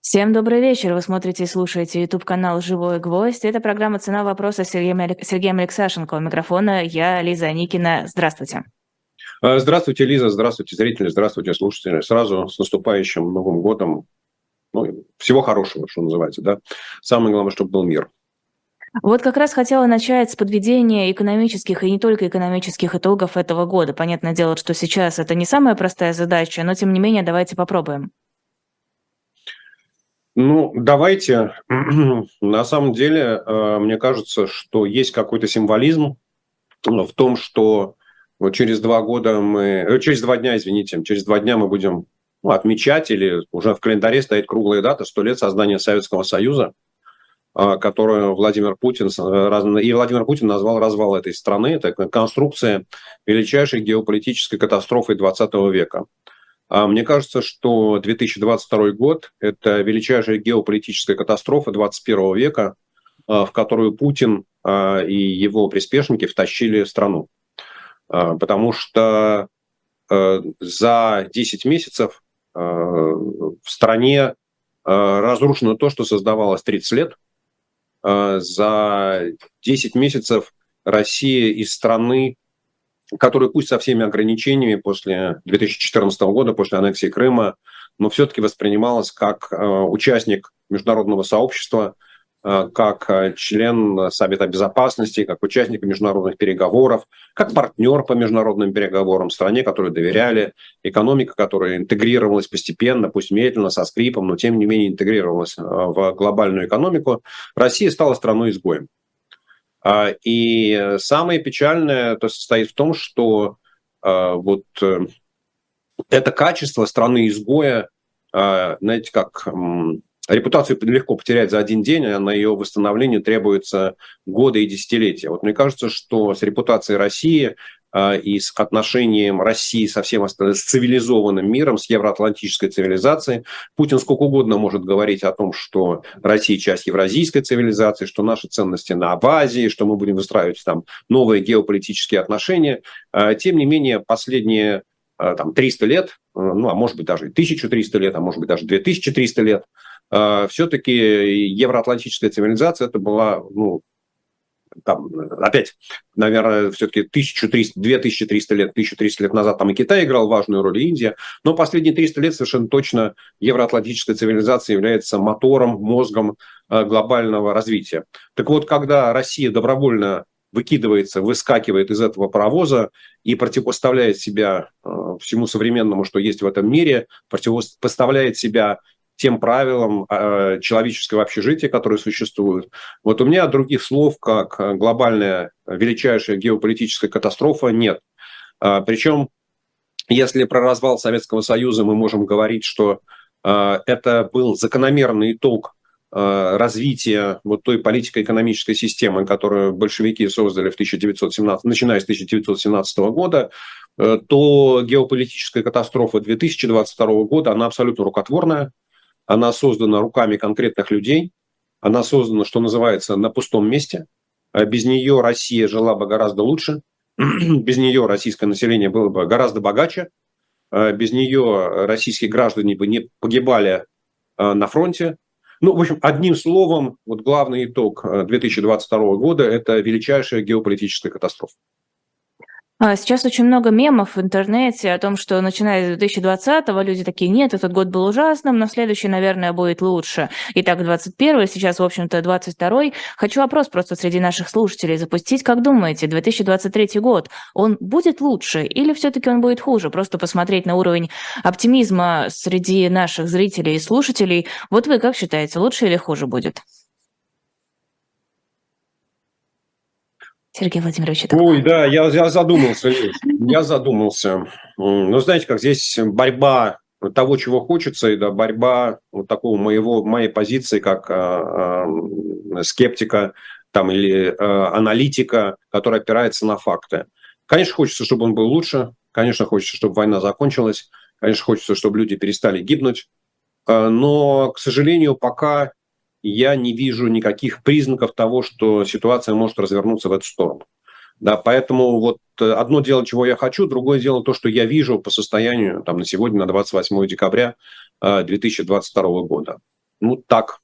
Всем добрый вечер. Вы смотрите и слушаете YouTube-канал «Живой гвоздь». Это программа «Цена вопроса» с Сергеем, Сергеем Алексашенко. У микрофона я, Лиза Аникина. Здравствуйте. А, здравствуйте, Лиза. Здравствуйте, зрители. Здравствуйте, слушатели. Сразу с наступающим Новым годом. Ну, всего хорошего, что называется. Да? Самое главное, чтобы был мир. Вот как раз хотела начать с подведения экономических и не только экономических итогов этого года. Понятное дело, что сейчас это не самая простая задача, но тем не менее давайте попробуем. Ну, давайте. На самом деле, э, мне кажется, что есть какой-то символизм в том, что вот через два года мы... Э, через два дня, извините, через два дня мы будем ну, отмечать, или уже в календаре стоит круглая дата, сто лет создания Советского Союза, э, которую Владимир Путин... И Владимир Путин назвал развал этой страны. Это конструкция величайшей геополитической катастрофы 20 века. А мне кажется, что 2022 год – это величайшая геополитическая катастрофа 21 века, а, в которую Путин а, и его приспешники втащили страну. Потому что за 10 месяцев в стране разрушено то, что создавалось 30 лет. За 10 месяцов Россия из страны который пусть со всеми ограничениями после 2014 года, после аннексии Крыма, но все-таки воспринималась как э, участник международного сообщества, э, как э, член Совета Безопасности, как участник международных переговоров, как партнер по международным переговорам, стране, которой доверяли, экономика, которая интегрировалась постепенно, пусть медленно, со скрипом, но тем не менее интегрировалась в глобальную экономику, Россия стала страной-изгоем. А, и самое печальное то состоит в том, что а, вот э, это качество страны-изгоя, а, знаете, как репутацию легко потерять за один день, а на ее восстановление требуется годы и десятилетия. Вот мне кажется, что с репутацией России и с отношением России со всем остальным, с цивилизованным миром, с евроатлантической цивилизацией. Путин сколько угодно может говорить о том, что Россия часть евразийской цивилизации, что наши ценности на Абазии, что мы будем выстраивать там новые геополитические отношения. А, тем не менее, последние а, там, 300 лет, ну, а может быть даже 1300 лет, а может быть даже 2300 лет, все-таки евроатлантическая цивилизация это была ну, там, опять, наверное, все-таки 1300, 2300 лет, 1300 лет назад там и Китай играл важную роль, и Индия, но последние 300 лет совершенно точно евроатлантическая цивилизация является мотором, мозгом э, глобального развития. Так вот, когда Россия добровольно выкидывается, выскакивает из этого паровоза и противопоставляет себя э, всему современному, что есть в этом мире, противопоставляет себя тем правилам э, человеческого общежития, которые существуют. Вот у меня других слов, как глобальная величайшая геополитическая катастрофа, нет. А, Причем, если про развал Советского Союза мы можем говорить, что э, это был закономерный итог э, развития вот той политико-экономической системы, которую большевики создали в 1917, начиная с 1917 года, то геополитическая катастрофа 2022 года, она абсолютно рукотворная, она создана руками конкретных людей, она создана, что называется, на пустом месте. А без нее Россия жила бы гораздо лучше, без нее российское население было бы гораздо богаче, а без нее российские граждане бы не погибали а, на фронте. Ну, в общем, одним словом, вот главный итог 2022 года – это величайшая геополитическая катастрофа. А, сейчас очень много мемов в интернете о том, что начиная с 2020-го люди такие, нет, этот год был ужасным, но следующий, наверное, будет лучше. Итак, 21 сейчас, в общем-то, 22-й. Хочу вопрос просто среди наших слушателей запустить. Как думаете, 2023 год, он будет лучше или все-таки он будет хуже? Просто посмотреть на уровень оптимизма среди наших зрителей и слушателей. Вот вы как считаете, лучше или хуже будет? Сергей Владимирович. Это... Ой, да, я, я задумался, я задумался. Ну, знаете, как здесь борьба того, чего хочется, и да, борьба вот такого моего, моей позиции, как а, а, скептика там, или а, аналитика, которая опирается на факты. Конечно, хочется, чтобы он был лучше, конечно, хочется, чтобы война закончилась, конечно, хочется, чтобы люди перестали гибнуть, но, к сожалению, пока я не вижу никаких признаков того, что ситуация может развернуться в эту сторону. Да, поэтому вот одно дело, чего я хочу, другое дело то, что я вижу по состоянию там, на сегодня, на 28 декабря 2022 года. Ну, так,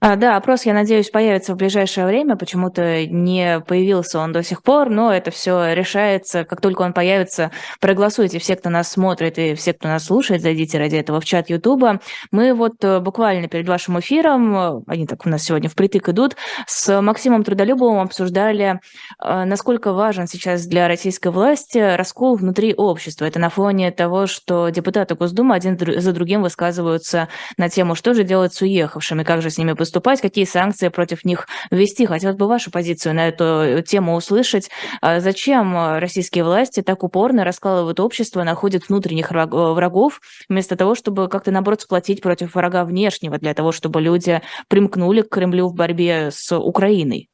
да, опрос, я надеюсь, появится в ближайшее время. Почему-то не появился он до сих пор, но это все решается. Как только он появится, проголосуйте все, кто нас смотрит и все, кто нас слушает, зайдите ради этого в чат Ютуба. Мы вот э, буквально перед вашим эфиром, э, они так у нас сегодня впритык идут, с Максимом Трудолюбовым обсуждали, э, насколько важен сейчас для российской власти раскол внутри общества. Это на фоне того, что депутаты Госдумы один за другим высказываются на тему, что же делать с уехавшими, как же с ними поступать, какие санкции против них ввести. Хотелось бы вашу позицию на эту тему услышать. А зачем российские власти так упорно раскалывают общество, находят внутренних врагов, вместо того, чтобы как-то, наоборот, сплотить против врага внешнего, для того, чтобы люди примкнули к Кремлю в борьбе с Украиной?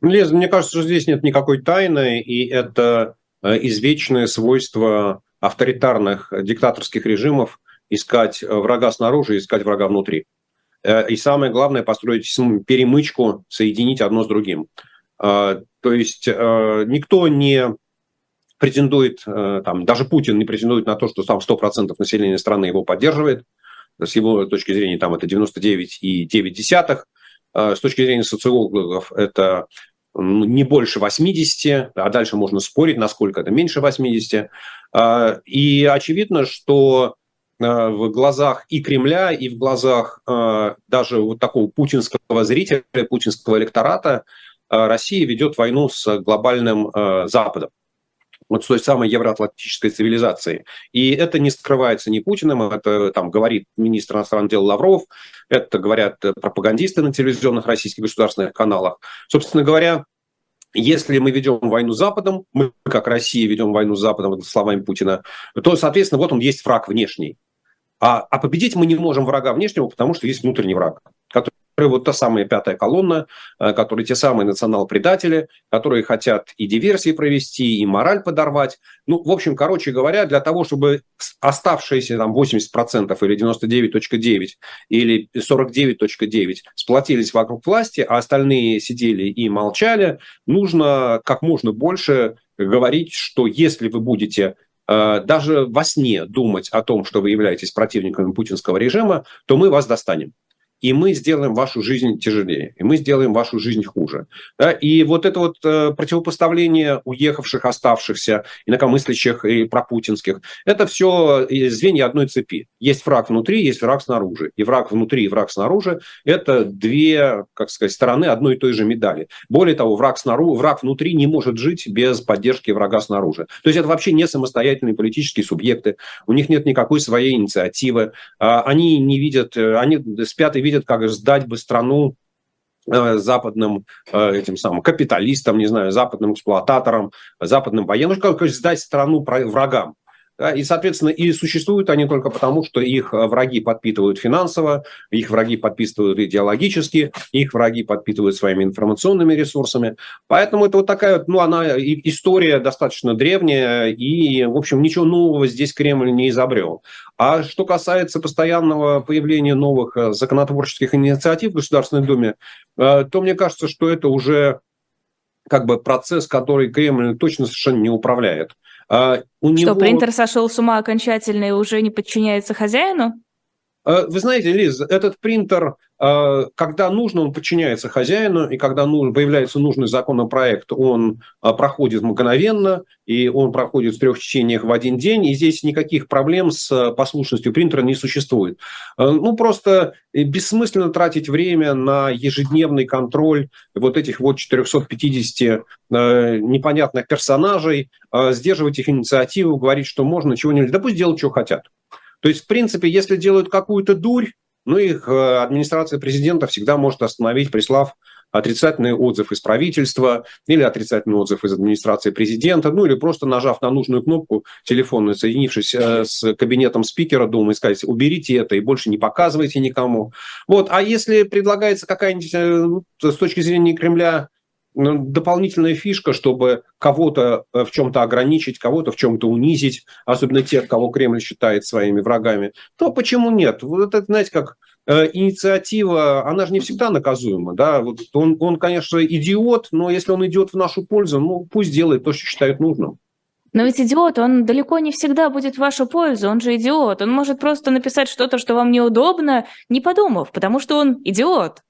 Лиза, мне кажется, что здесь нет никакой тайны, и это э, извечное свойство авторитарных диктаторских режимов искать врага снаружи, искать врага внутри. Э, и самое главное, построить перемычку, соединить одно с другим. А, то есть э, никто не претендует, э, там, даже Путин не претендует на то, что там 100% населения страны его поддерживает. С его точки зрения там это 99,9. С точки зрения социологов это не больше 80, а дальше можно спорить, насколько это меньше 80. А, и очевидно, что Э, в глазах и Кремля, и в глазах э, даже вот такого путинского зрителя, путинского электората э, Россия ведет войну с глобальным Западом вот с той самой евроатлантической цивилизацией. И это не скрывается ни Путиным, это там говорит министр иностранных дел Лавров, это говорят пропагандисты на телевизионных российских государственных каналах. Собственно говоря, если мы ведем войну с Западом, мы как Россия ведем войну с Западом, словами Путина, то, соответственно, вот он есть враг внешний. А, а победить мы не можем врага внешнего, потому что есть внутренний враг, который вот та самая пятая колонна, э, которые те самые национал-предатели, которые хотят и диверсии провести, и мораль подорвать. Ну, в общем, короче говоря, для того, чтобы оставшиеся там 80% или 99.9 или 49.9 сплотились вокруг власти, а остальные сидели и молчали, нужно как можно больше говорить, что если вы будете даже во сне думать о том, что вы являетесь противниками путинского режима, то мы вас достанем и мы сделаем вашу жизнь тяжелее, и мы сделаем вашу жизнь хуже. Да? И вот это вот э, противопоставление уехавших, оставшихся, инакомыслящих и пропутинских, это все звенья одной цепи. Есть враг внутри, есть враг снаружи. И враг внутри, и враг снаружи – это две, как сказать, стороны одной и той же медали. Более того, враг, снаружи, враг внутри не может жить без поддержки врага снаружи. То есть это вообще не самостоятельные политические субъекты, у них нет никакой своей инициативы, а они не видят, э, они спят и видят видят, как сдать бы страну э, западным э, этим самым капиталистам, не знаю, западным эксплуататорам, западным военным, ну, как сдать страну врагам. И, соответственно, и существуют они только потому, что их э, враги подпитывают финансово, их враги подпитывают идеологически, их враги подпитывают своими информационными ресурсами. Поэтому это вот такая, ну, она история достаточно древняя, и, в общем, ничего нового здесь Кремль не изобрел. А что касается постоянного появления новых э, законотворческих инициатив в Государственной Думе, э, то мне кажется, что это уже как бы процесс, который Кремль точно совершенно не управляет. А, у Что, него... принтер сошел с ума окончательно и уже не подчиняется хозяину? А, вы знаете, Лиз, этот принтер, когда нужно, он подчиняется хозяину, и когда появляется нужный законопроект, он а, проходит мгновенно, и он проходит в трех чтениях в один день, и здесь никаких проблем с послушностью принтера не существует. Ну, просто бессмысленно тратить время на ежедневный контроль вот этих вот 450 непонятных персонажей, сдерживать их инициативу, говорить, что можно, чего нельзя. Да пусть делают, что хотят. То есть, в принципе, если делают какую-то дурь, ну, их э, администрация президента всегда может остановить, прислав отрицательный отзыв из правительства или отрицательный отзыв из администрации президента, ну или просто нажав на нужную кнопку телефонную, соединившись э, с кабинетом спикера Думы и сказать, уберите это и больше не показывайте никому. Вот. А если предлагается какая-нибудь э, с точки зрения Кремля ну, дополнительная фишка, чтобы кого-то э, в чем-то ограничить, кого-то в чем-то унизить, особенно тех, кого Кремль считает своими врагами, то почему нет? Вот это, знаете, как э, инициатива, она же не всегда наказуема, да, вот он, он, конечно, идиот, но если он идет в нашу пользу, ну, пусть делает то, что считает нужным. Но ведь идиот, он далеко не всегда будет в вашу пользу, он же идиот. Он может просто написать что-то, что вам неудобно, не подумав, потому что он идиот.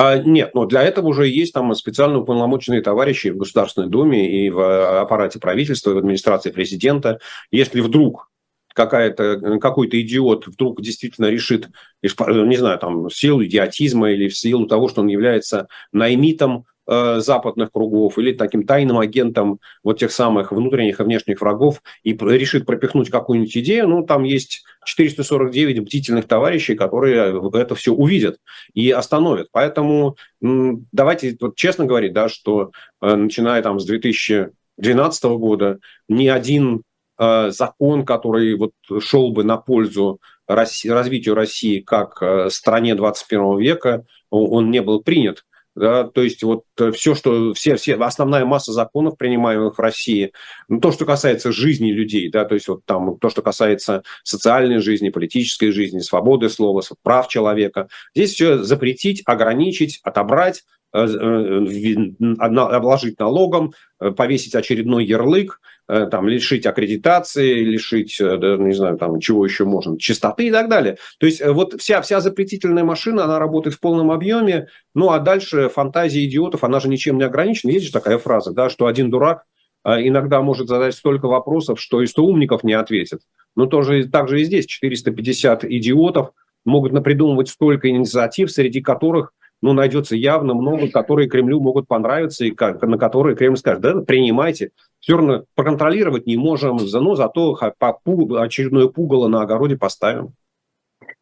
А, нет, но для этого уже есть там специально уполномоченные товарищи в Государственной Думе и в э, аппарате правительства, и в администрации президента. Если вдруг какая-то, какой-то идиот вдруг действительно решит, не знаю, там, в силу идиотизма или в силу того, что он является наймитом Э, западных кругов или таким тайным агентом вот тех самых внутренних и внешних врагов и решит пропихнуть какую-нибудь идею, ну, там есть 449 бдительных товарищей, которые это все увидят и остановят. Поэтому давайте вот честно говорить, да, что э, начиная там с 2012 года ни один э, закон, который вот шел бы на пользу развитию России как стране 21 века, он не был принят. Да, то есть вот э, все, что все, все, основная масса законов, принимаемых в России, ну, то, что касается жизни людей, да, то есть вот там то, что касается социальной жизни, политической жизни, свободы слова, прав человека, здесь все запретить, ограничить, отобрать, Э, э, обложить налогом, повесить очередной ярлык, там, лишить аккредитации, лишить, не знаю, там, чего еще можно, чистоты и так далее. То есть вот вся, вся запретительная машина, она работает в полном объеме, ну а дальше фантазия идиотов, она же ничем не ограничена. Есть же такая фраза, да, что один дурак иногда может задать столько вопросов, что и 100 умников не ответят. Но тоже, так же и здесь 450 идиотов могут напридумывать столько инициатив, среди которых ну, найдется явно много, которые Кремлю могут понравиться, и как, на которые Кремль скажет, да, принимайте. Все равно проконтролировать не можем, но зато очередное пугало на огороде поставим.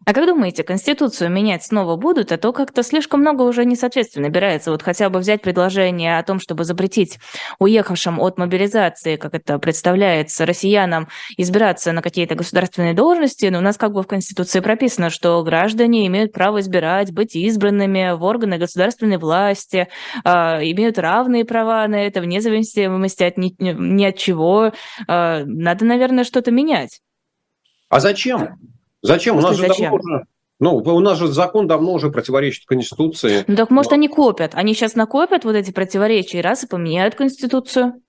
А как думаете, Конституцию менять снова будут? А то как-то слишком много уже несоответствий набирается. Вот хотя бы взять предложение о том, чтобы запретить уехавшим от мобилизации, как это представляется, россиянам избираться на какие-то государственные должности. Но у нас как бы в Конституции прописано, что граждане имеют право избирать, быть избранными в органы государственной власти, э, имеют равные права на это, вне зависимости от ни, ни от чего. Э, надо, наверное, что-то менять. А зачем? Зачем? У нас же зачем? давно уже, ну, у нас же закон давно уже противоречит Конституции. Ну так может Но... они копят? Они сейчас накопят вот эти противоречия и раз и поменяют Конституцию?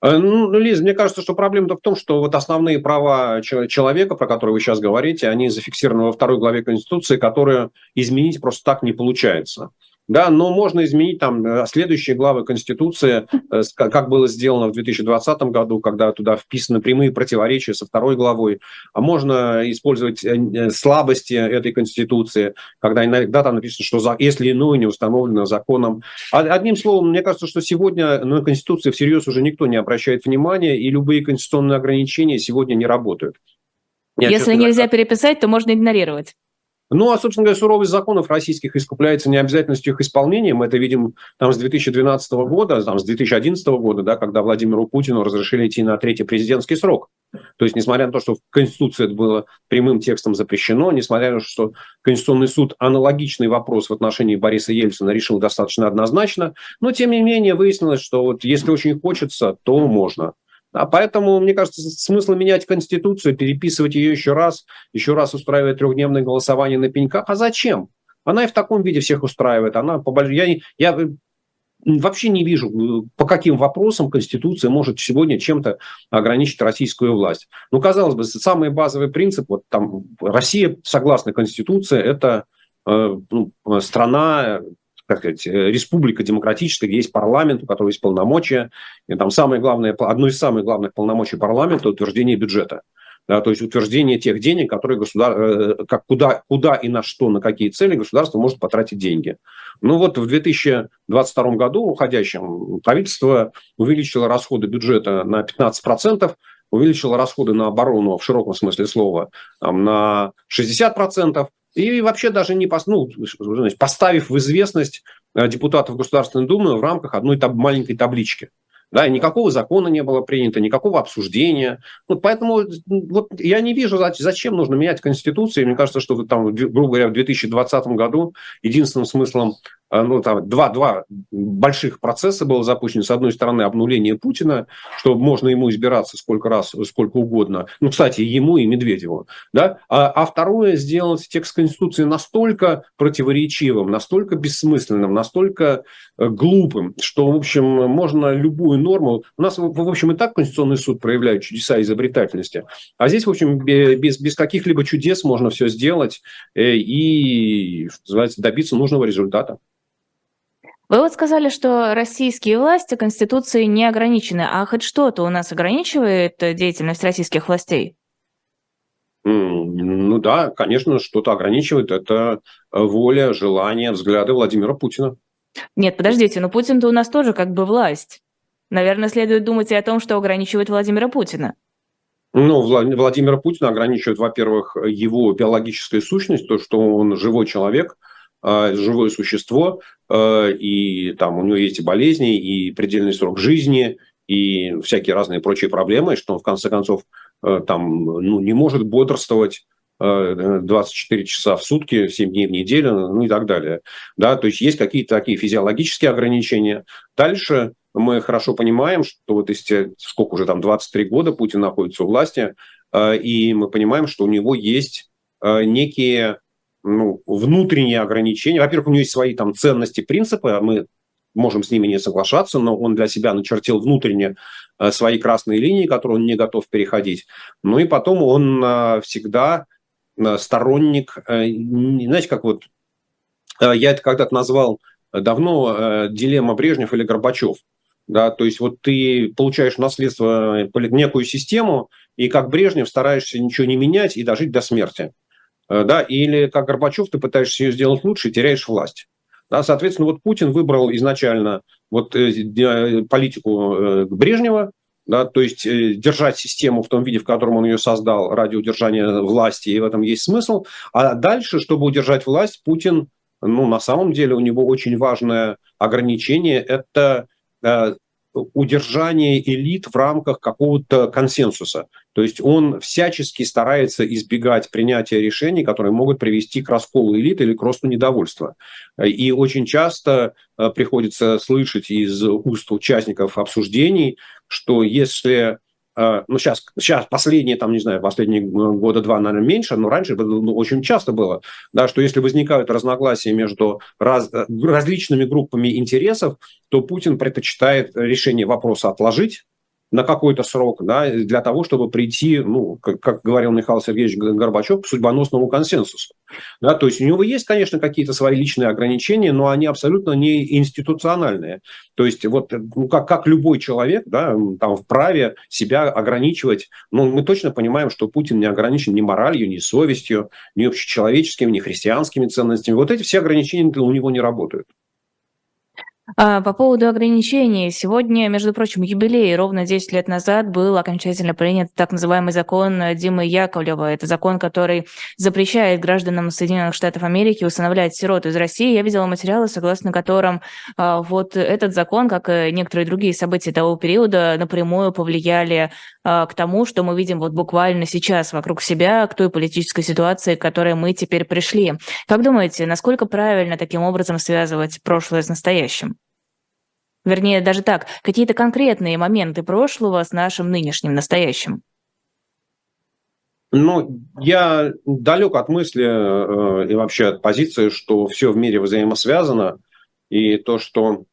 Э, ну, Лиз, мне кажется, что проблема-то в том, что вот основные права человека, про которые вы сейчас говорите, они зафиксированы во второй главе Конституции, которые изменить просто так не получается. Да, но можно изменить там э, следующие главы Конституции, э, как было сделано в 2020 году, когда туда вписаны прямые противоречия со второй главой. А можно использовать э, слабости этой Конституции, когда иногда там написано, что если иное не установлено законом. Одним словом, мне кажется, что сегодня на Конституции всерьез уже никто не обращает внимания, и любые конституционные ограничения сегодня не работают. Я, если нельзя говоря, переписать, то можно игнорировать. Ну, а, собственно говоря, суровость законов российских искупляется необязательностью их исполнения. Мы это видим там, с 2012 года, там, с 2011 года, да, когда Владимиру Путину разрешили идти на третий президентский срок. То есть, несмотря на то, что в Конституции это было прямым текстом запрещено, несмотря на то, что Конституционный суд аналогичный вопрос в отношении Бориса Ельцина решил достаточно однозначно, но, тем не менее, выяснилось, что вот если очень хочется, то можно. А поэтому, мне кажется, смысл менять Конституцию, переписывать ее еще раз, еще раз устраивать трехдневное голосование на пеньках. А зачем? Она и в таком виде всех устраивает. Она по я, я вообще не вижу, по каким вопросам Конституция может сегодня чем-то ограничить российскую власть. Ну, казалось бы, самый базовый принцип, вот там Россия, согласно Конституции, это э, ну, страна как сказать, э, республика демократическая, где есть парламент, у которого есть полномочия. И там самое главное, одно из самых главных полномочий парламента – утверждение бюджета. Да, то есть утверждение тех денег, которые государ... Э, как, куда, куда и на что, на какие цели государство может потратить деньги. Ну вот в 2022 году уходящем правительство увеличило расходы бюджета на 15%, увеличило расходы на оборону в широком смысле слова на 60%, и вообще даже не пос, ну, поставив в известность э, депутатов Государственной Думы в рамках одной таб, маленькой таблички. Да, и никакого закона не было принято, никакого обсуждения. Вот поэтому вот, я не вижу, зачем нужно менять Конституцию. Мне кажется, что там, грубо говоря, в 2020 году единственным смыслом ну, там, два, два больших процесса было запущено. С одной стороны, обнуление Путина, что можно ему избираться сколько раз, сколько угодно. Ну, кстати, ему и Медведеву. Да? А, а второе, сделать текст Конституции настолько противоречивым, настолько бессмысленным, настолько э, глупым, что, в общем, можно любую норму... У нас, в общем, и так Конституционный суд проявляет чудеса изобретательности. А здесь, в общем, без, без каких-либо чудес можно все сделать э, и, что называется, добиться нужного результата. Вы вот сказали, что российские власти Конституцией не ограничены. А хоть что-то у нас ограничивает деятельность российских властей? Ну да, конечно, что-то ограничивает. Это воля, желание, взгляды Владимира Путина. Нет, подождите, но Путин-то у нас тоже как бы власть. Наверное, следует думать и о том, что ограничивает Владимира Путина. Ну, Владимира Путина ограничивает, во-первых, его биологическая сущность, то, что он живой человек – а, живое существо, и там у него есть и болезни, и предельный срок жизни, и всякие разные прочие проблемы, что он в конце концов а, там ну, не может бодрствовать 24 часа в сутки, 7 дней в неделю, ну и так далее. Да, то есть есть какие-то такие физиологические ограничения. Дальше мы хорошо понимаем, что вот если сколько уже там 23 года Путин находится у власти, и мы понимаем, что у него есть некие ну, внутренние ограничения. Во-первых, у него есть свои там ценности, принципы, а мы можем с ними не соглашаться, но он для себя начертил внутренне э, свои красные линии, которые он не готов переходить. Ну и потом он э, всегда э, сторонник, знаете, как вот я это когда-то назвал давно дилемма Брежнев или Горбачев. Да, то есть вот ты получаешь наследство некую систему, и как Брежнев стараешься ничего не менять и дожить до смерти. Э, да, или как Горбачев, ты пытаешься ее сделать лучше и теряешь власть. Да, соответственно, вот Путин выбрал изначально вот э, э политику Брежнева, да, то есть держать систему в том виде, в котором он ее создал ради удержания власти, и в этом есть смысл. А дальше, чтобы удержать власть, Путин, ну, на самом деле у него очень важное ограничение – это удержание элит в рамках какого-то консенсуса. То есть он всячески старается избегать принятия решений, которые могут привести к расколу элит или к росту недовольства. И очень часто э, приходится слышать из уст участников обсуждений, что если ну, сейчас, сейчас последние, там, не знаю, последние года два, наверное, меньше, но раньше ну, очень часто было, да, что если возникают разногласия между раз, э, различными группами интересов, то Путин предпочитает решение вопроса отложить, на какой-то срок, да, для того, чтобы прийти, ну, как, как говорил Михаил Сергеевич Горбачев, к судьбоносному консенсусу. Да, то есть у него есть, конечно, какие-то свои личные ограничения, но они абсолютно не институциональные. То есть вот ну, как, как любой человек да, там, вправе себя ограничивать, но мы точно понимаем, что Путин не ограничен ни моралью, ни совестью, ни общечеловеческими, ни христианскими ценностями. Вот эти все ограничения у него не работают. А, по поводу ограничений. Сегодня, между прочим, юбилей. Ровно 10 лет назад был окончательно принят так называемый закон Димы Яковлева. Это закон, который запрещает гражданам Соединенных Штатов Америки усыновлять сирот из России. Я видела материалы, согласно которым а, вот этот закон, как и некоторые другие события того периода, напрямую повлияли а, к тому, что мы видим вот буквально сейчас вокруг себя, к той политической ситуации, к которой мы теперь пришли. Как думаете, насколько правильно таким образом связывать прошлое с настоящим? Вернее, даже так, какие-то конкретные моменты прошлого с нашим нынешним, настоящим. Ну, я далек от мысли э, и вообще от позиции, что все в мире взаимосвязано, и то, что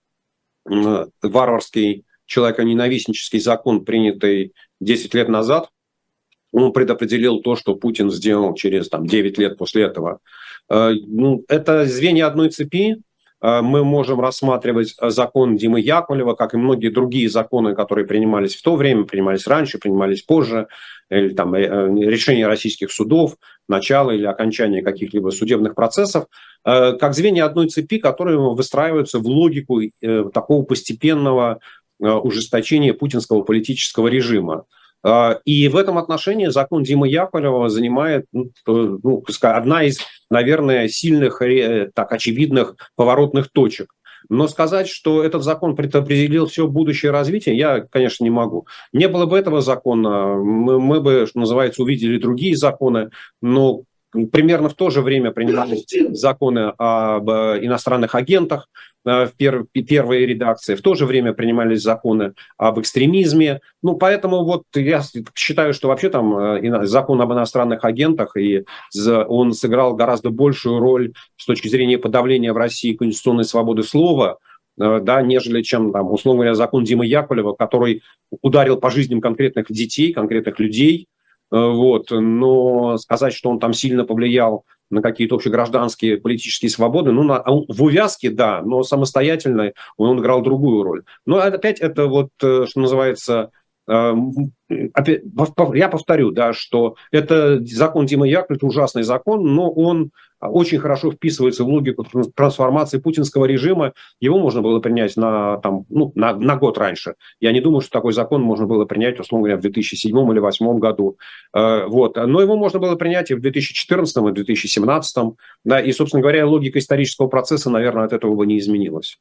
э, варварский человеконенавистнический закон, принятый 10 лет назад, он предопределил то, что Путин сделал через там, 9 лет после этого. Э, ну, это звенья одной цепи, мы можем рассматривать э, закон Димы Яковлева, как и многие другие законы, которые принимались в то время, принимались раньше, принимались позже, или там э, решения российских судов, начало или окончание каких-либо судебных процессов, как звенья одной цепи, которые выстраиваются в логику такого постепенного ужесточения путинского политического режима. А, и в этом отношении закон Димы Яковлева занимает ну, ну, одна из, наверное, сильных, так очевидных поворотных точек. Но сказать, что этот закон предопределил все будущее развитие, я, конечно, не могу. Не было бы этого закона, мы, мы бы, что называется, увидели другие законы, но примерно в то же время принимались законы об иностранных агентах, в перв, первой редакции. В то же время принимались законы об экстремизме. Ну, поэтому вот я считаю, что вообще там закон об иностранных агентах, и он сыграл гораздо большую роль с точки зрения подавления в России конституционной свободы слова, Э, да, нежели чем, там, условно говоря, закон Димы Яковлева, который ударил по жизням конкретных детей, конкретных людей. Э, вот. Но сказать, что он там сильно повлиял на какие-то общегражданские политические свободы, ну, на, в увязке, да, но самостоятельно он играл другую роль. Но опять это вот, э, что называется, я повторю, да, что это закон Яковлева, это ужасный закон, но он очень хорошо вписывается в логику трансформации путинского режима. Его можно было принять на, там, ну, на, на год раньше. Я не думаю, что такой закон можно было принять, условно говоря, в 2007 или 2008 году. Э, вот. Но его можно было принять и в 2014, и в 2017. Да, и, собственно говоря, логика исторического процесса, наверное, от этого бы не изменилась.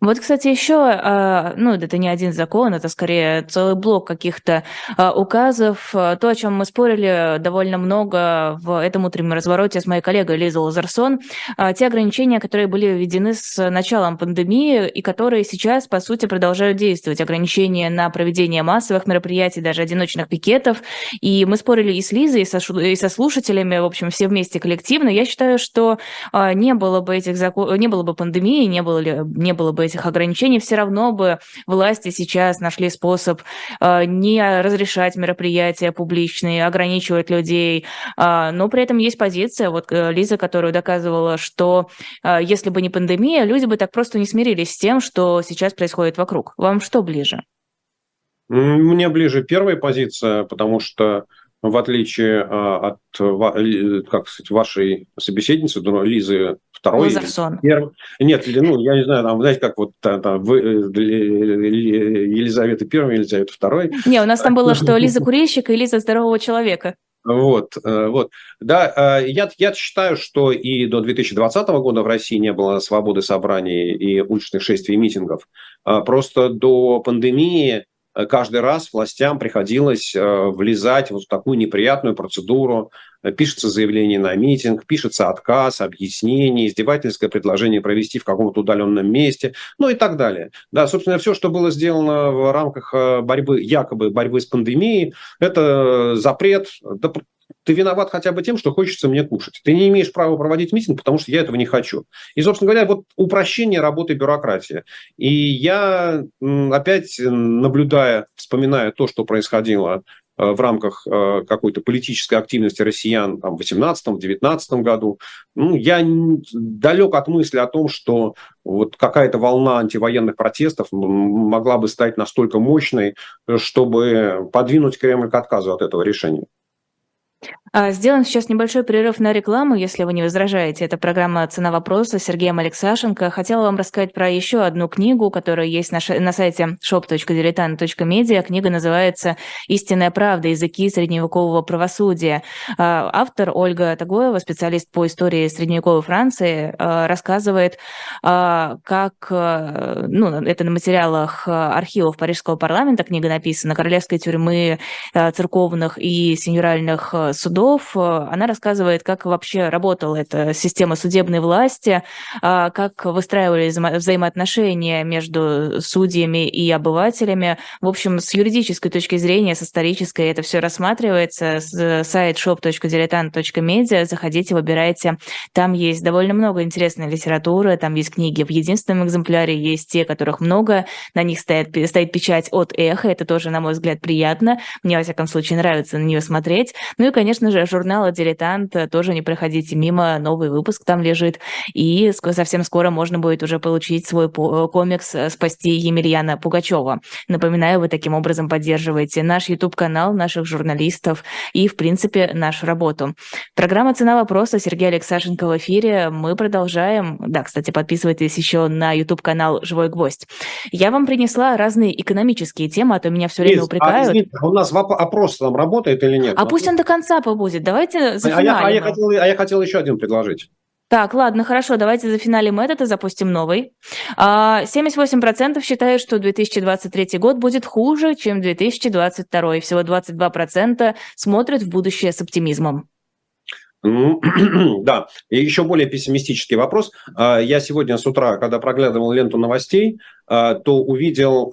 Вот, кстати, еще, а, ну, это не один закон, это скорее целый блок каких-то а, указов. То, о чем мы спорили довольно много в этом утреннем развороте с моей коллегой Лизой Лазарсон, а, те ограничения, которые были введены с началом пандемии и которые сейчас, по сути, продолжают действовать. Ограничения на проведение массовых мероприятий, даже одиночных пикетов. И мы спорили и с Лизой, и со, и со слушателями, в общем, все вместе коллективно. Я считаю, что не было бы этих закон... не было бы пандемии, не было, не было бы этих ограничений, все равно бы власти сейчас нашли способ э, не разрешать мероприятия публичные, ограничивать людей, э, но при этом есть позиция, вот э, Лиза, которую доказывала, что э, если бы не пандемия, люди бы так просто не смирились с тем, что сейчас происходит вокруг. Вам что ближе? Мне ближе первая позиция, потому что в отличие от как сказать, вашей собеседницы, Лизы второй. Лазерсон. Первый. Нет, ну, я не знаю, там, знаете, как вот там, вы, э, Елизавета Первая, Елизавета Второй. Не, у нас там было, что Лиза Курильщик и Лиза Здорового Человека. Вот, э, вот. Да, э, я, я считаю, что и до 2020 года в России не было свободы собраний и уличных шествий и митингов. Просто до пандемии Э, каждый раз властям приходилось э, влезать вот в такую неприятную процедуру. Пишется заявление на митинг, пишется отказ, объяснение, издевательское предложение провести в каком-то удаленном месте, ну и так далее. Да, собственно, все, что было сделано в рамках э, борьбы, якобы борьбы с пандемией, это запрет, ты виноват хотя бы тем, что хочется мне кушать. Ты не имеешь права проводить митинг, потому что я этого не хочу. И, собственно говоря, вот упрощение работы бюрократии. И я опять наблюдая, вспоминая то, что происходило э, в рамках э, какой-то политической активности россиян там, в 2018-2019 году, ну, я далек от мысли о том, что вот какая-то волна антивоенных протестов могла бы стать настолько мощной, чтобы подвинуть Кремль к отказу от этого решения. А, сделаем сейчас небольшой перерыв на рекламу, если вы не возражаете. Это программа «Цена вопроса» с Сергеем Алексашенко. Хотела вам рассказать про еще одну книгу, которая есть на, на сайте shop.diletant.media. Книга называется «Истинная правда. Языки средневекового правосудия». А, автор Ольга Тагоева, специалист по истории средневековой Франции, а, рассказывает, как, ну, это на материалах архивов Парижского парламента книга написана, королевской тюрьмы, церковных и сеньоральных судов. Э, она рассказывает, как вообще работала эта система судебной власти, а, как выстраивались взаимоотношения между судьями и обывателями. В общем, с юридической точки зрения, с исторической это все рассматривается. Сайт shop.diletant.media. Заходите, выбирайте. Там есть довольно много интересной литературы, там есть книги в единственном экземпляре, есть те, которых много, на них стоит, стоит печать от эхо, это тоже, на мой взгляд, приятно. Мне, во всяком случае, нравится на нее смотреть. Ну и, конечно, же, журнала «Дилетант» тоже не проходите мимо, новый выпуск там лежит, и совсем скоро можно будет уже получить свой комикс «Спасти Емельяна Пугачева». Напоминаю, вы таким образом поддерживаете наш YouTube-канал, наших журналистов и, в принципе, нашу работу. Программа «Цена вопроса» Сергей Алексашенко в эфире. Мы продолжаем. Да, кстати, подписывайтесь еще на YouTube-канал «Живой гвоздь». Я вам принесла разные экономические темы, а то меня все время упрекают. А, извините, у нас опрос там работает или нет? А пусть он до конца будет. Давайте за а, я, а, я хотел, а я хотел еще один предложить. Так, ладно, хорошо, давайте зафиналим этот и запустим новый. 78% а, считают, что 2023 год будет хуже, чем 2022. Всего 22% смотрят в будущее с оптимизмом. Ну, да, и еще более пессимистический вопрос. А, я сегодня с утра, когда проглядывал ленту новостей, а, то увидел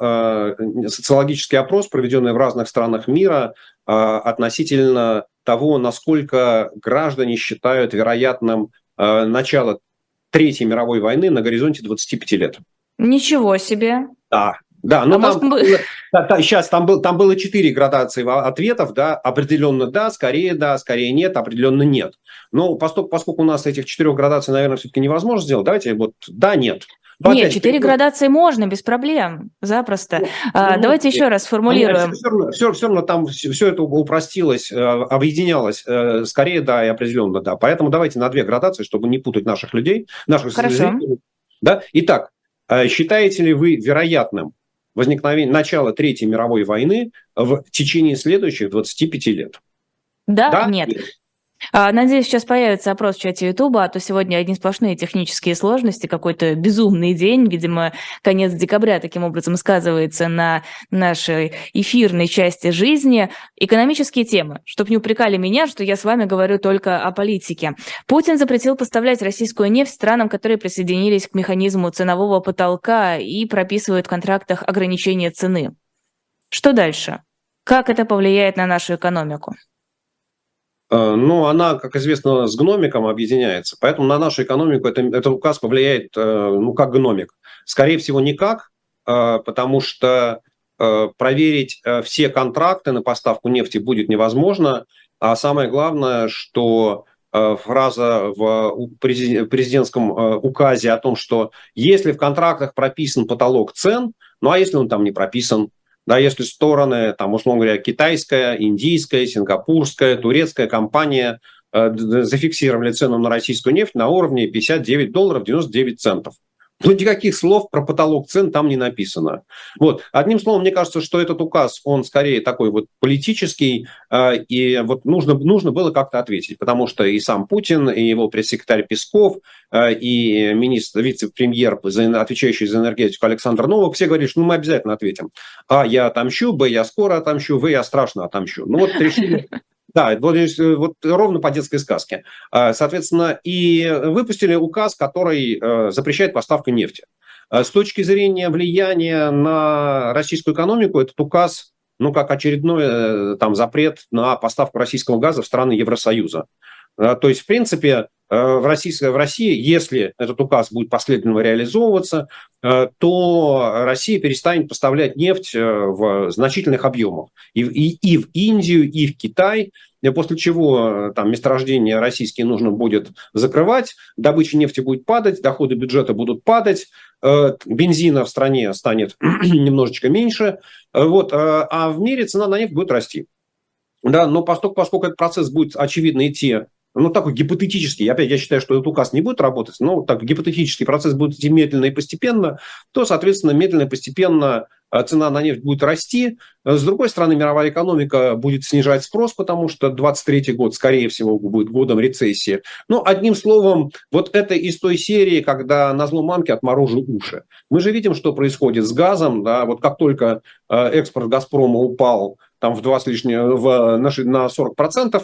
социологический опрос, проведенный в разных странах мира относительно того, насколько граждане считают вероятным начало Третьей мировой войны на горизонте 25 лет. Ничего себе. Да, да, ну а там, может... да, да, сейчас там, был, там было четыре градации ответов, да, определенно да, скорее да, скорее нет, определенно нет. Но поскольку, поскольку у нас этих четырех градаций, наверное, все-таки невозможно сделать, давайте вот да, нет. Но Нет, четыре градации можно, без проблем, запросто. Ну, а, ну, давайте еще раз формулируем. Все, равно, все, все равно там все, все это упростилось, э, объединялось. Э, скорее да и определенно да. Поэтому давайте на две градации, чтобы не путать наших людей, наших Хорошо. зрителей. Да? Итак, э, считаете ли вы вероятным возникновение начала Третьей мировой войны в течение следующих 25 лет? Да, да? нет. А, надеюсь, сейчас появится опрос в чате Ютуба, а то сегодня одни сплошные технические сложности, какой-то безумный день, видимо, конец декабря таким образом сказывается на нашей эфирной части жизни. Экономические темы, чтобы не упрекали меня, что я с вами говорю только о политике. Путин запретил поставлять российскую нефть странам, которые присоединились к механизму ценового потолка и прописывают в контрактах ограничения цены. Что дальше? Как это повлияет на нашу экономику? Э, ну, она, как известно, с гномиком объединяется, поэтому на нашу экономику это, этот указ повлияет, э, ну, как гномик. Скорее всего, никак, э, потому что проверить все контракты на поставку нефти будет невозможно, а самое главное, что фраза в президентском указе о том, что если в контрактах прописан потолок цен, ну а если он там не прописан, да, если стороны, там, условно говоря, китайская, индийская, сингапурская, турецкая компания э, зафиксировали цену на российскую нефть на уровне 59 долларов 99 центов. Но никаких слов про потолок цен там не написано. Вот. Одним словом, мне кажется, что этот указ, он скорее такой вот политический, э, и вот нужно, нужно было как-то ответить, потому что и сам Путин, и его пресс-секретарь Песков, э, и министр, вице-премьер, отвечающий за энергетику Александр Новок, все говорили, что ну, мы обязательно ответим. А, я отомщу, б, я скоро отомщу, в, я страшно отомщу. Ну вот решили да, вот, вот ровно по детской сказке. А, соответственно, и выпустили указ, который э, запрещает поставку нефти. А с точки зрения влияния на российскую экономику, этот указ, ну, как очередной э, там запрет на поставку российского газа в страны Евросоюза. А, то есть, в принципе, Э, в России, в России, если этот указ будет последовательно реализовываться, э, то Россия перестанет поставлять нефть э, в значительных объемах и, и, и в Индию, и в Китай, после чего там месторождения российские нужно будет закрывать, добыча нефти будет падать, доходы бюджета будут падать, бензина в стране станет немножечко меньше, вот, а в мире цена на нефть будет расти. Да, но поскольку, поскольку этот процесс будет очевидно идти ну, такой гипотетический, опять я считаю, что этот указ не будет работать, но так гипотетический процесс будет идти медленно и постепенно, то, соответственно, медленно и постепенно э, цена на нефть будет расти. С другой стороны, мировая экономика будет снижать спрос, потому что 2023 год, скорее всего, будет годом рецессии. Ну, одним словом, вот это из той серии, когда на зло мамки отморожу уши. Мы же видим, что происходит с газом. Да? Вот как только э, экспорт «Газпрома» упал там в два с лишним, в, на 40%,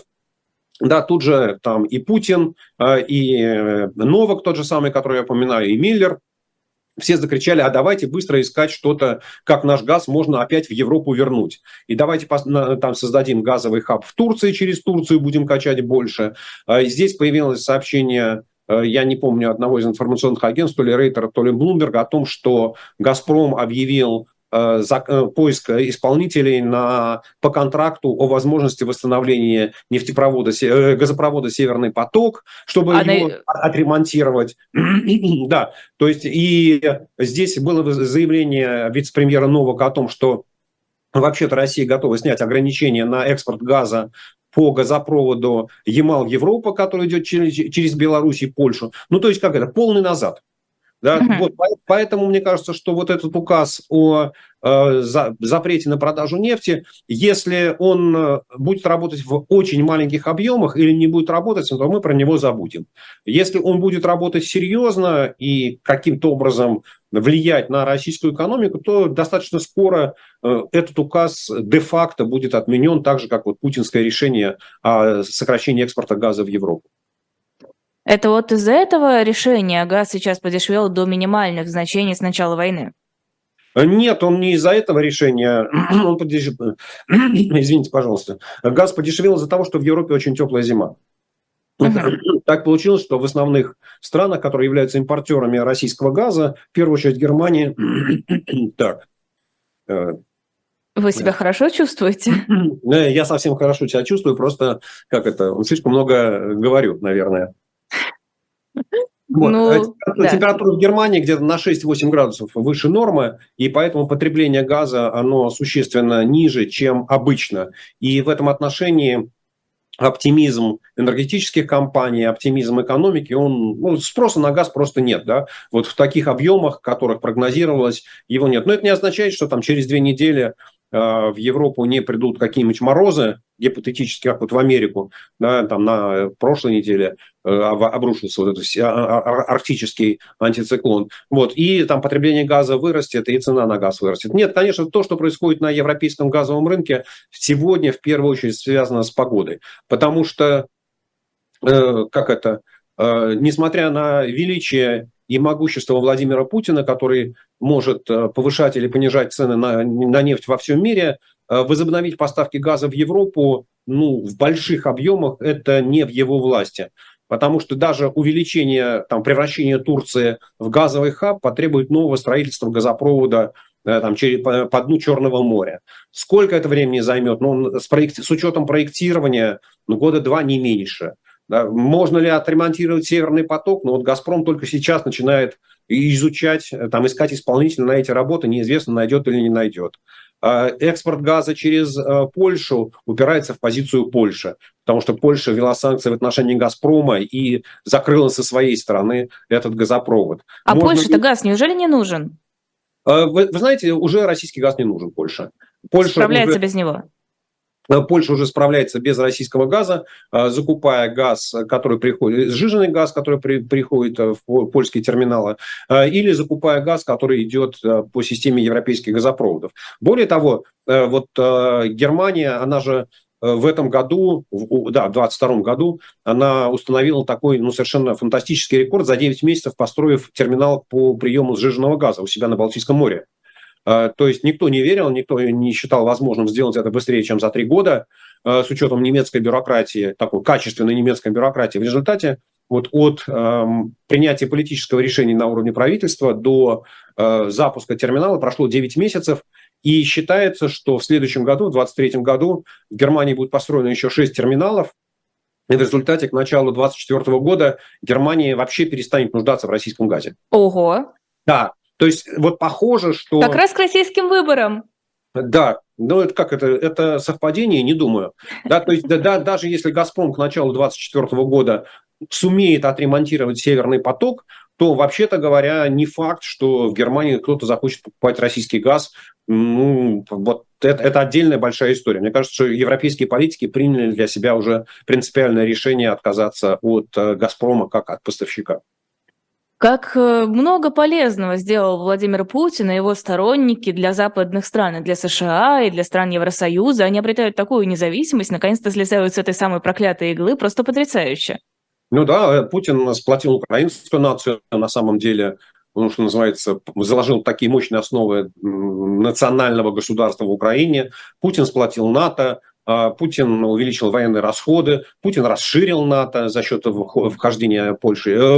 да, тут же там и Путин, а, и э, Новак тот же самый, который я упоминаю, и Миллер, все закричали, а давайте быстро искать что-то, как наш газ можно опять в Европу вернуть. И давайте там создадим газовый хаб в Турции, через Турцию будем качать больше. А, здесь появилось сообщение э, я не помню одного из информационных агентств, то ли Рейтера, то ли Блумберга, о том, что «Газпром» объявил поиск исполнителей на, по контракту о возможности восстановления нефтепровода, э, газопровода «Северный поток», чтобы Она... его отремонтировать. да, то есть и здесь было заявление вице-премьера Новака о том, что вообще-то Россия готова снять ограничения на экспорт газа по газопроводу Ямал-Европа, который идет через, через Беларусь и Польшу. Ну, то есть как это, полный назад. Да? Uh-huh. Вот, поэтому мне кажется, что вот этот указ о э, за, запрете на продажу нефти, если он э, будет работать в очень маленьких объемах или не будет работать, то мы про него забудем. Если он будет работать серьезно и каким-то образом влиять на российскую экономику, то достаточно скоро э, этот указ де-факто будет отменен, так же, как вот путинское решение о сокращении экспорта газа в Европу. Это вот из-за этого решения газ сейчас подешевел до минимальных значений с начала войны? Нет, он не из-за этого решения. Он подеш... Извините, пожалуйста. Газ подешевел из-за того, что в Европе очень теплая зима. Так получилось, что в основных странах, которые являются импортерами российского газа, в первую очередь Германия, так. Э, Вы себя хорошо чувствуете? Я совсем хорошо себя чувствую, просто как это, слишком много говорю, наверное. Вот. Ну, температура, да. температура в Германии где-то на 6-8 градусов выше нормы, и поэтому потребление газа, оно существенно ниже, чем обычно. И в этом отношении оптимизм энергетических компаний, оптимизм экономики, он, ну, спроса на газ просто нет, да, вот в таких объемах, которых прогнозировалось, его нет. Но это не означает, что там через две недели Э, в Европу не придут какие-нибудь морозы, гипотетически, как вот в Америку, да, там на прошлой неделе э, обрушился вот этот а, а, арктический антициклон, вот, и там потребление газа вырастет, и цена на газ вырастет. Нет, конечно, то, что происходит на европейском газовом рынке, сегодня в первую очередь связано с погодой, потому что, э, как это, несмотря на величие и могущество Владимира Путина, который может э, повышать или понижать цены на, на нефть во всем мире, э, возобновить поставки газа в Европу ну, в больших объемах это не в его власти. Потому что даже увеличение, там, превращение Турции в газовый хаб потребует нового строительства газопровода э, там, через, по, по дну Черного моря. Сколько это времени займет? Ну, с, проект, с учетом проектирования ну, года два не меньше. Да, можно ли отремонтировать Северный поток? Ну вот «Газпром» только сейчас начинает изучать, э, там, искать исполнителя на эти работы, неизвестно, найдет или не найдет. А экспорт газа через э, Польшу упирается в позицию Польши, потому что Польша ввела санкции в отношении «Газпрома» и закрыла со своей стороны этот газопровод. А Можно... Польше-то газ неужели не нужен? Вы, вы знаете, уже российский газ не нужен Польше. Польша Справляется уже... без него. Э, Польша уже справляется без российского газа, э, закупая газ, который приходит, сжиженный газ, который при, приходит э, в польские терминалы, или закупая газ, который идет по системе европейских газопроводов. Более того, вот Германия, она же в этом году, да, в 2022 году, она установила такой ну, совершенно фантастический рекорд за 9 месяцев, построив терминал по приему сжиженного газа у себя на Балтийском море. А, то есть никто не верил, никто не считал возможным сделать это быстрее, чем за три года, а, с учетом немецкой бюрократии, такой качественной немецкой бюрократии. В результате вот от э, принятия политического решения на уровне правительства до э, запуска терминала прошло 9 месяцев, и считается, что в следующем году, в 2023 году, в Германии будет построено еще 6 терминалов, и в результате к началу 2024 года Германия вообще перестанет нуждаться в российском газе. Ого! Да, то есть вот похоже, что... Как раз к российским выборам. Да, ну это как это? Это совпадение? Не думаю. Да, то есть да, да, даже если «Газпром» к началу 2024 года сумеет отремонтировать «Северный поток», то, вообще-то говоря, не факт, что в Германии кто-то захочет покупать российский газ. Ну, вот это, это отдельная большая история. Мне кажется, что европейские политики приняли для себя уже принципиальное решение отказаться от э, «Газпрома» как от поставщика. Как э, много полезного сделал Владимир Путин и его сторонники для западных стран, и для США, и для стран Евросоюза. Они обретают такую независимость, наконец-то слезают с этой самой проклятой иглы, просто потрясающе. Ну да, э, Путин сплотил украинскую нацию на самом деле, он, что называется, заложил такие мощные основы национального государства в Украине. Путин сплотил НАТО, а Путин увеличил военные расходы, Путин расширил НАТО за счет вхождения Польши, э,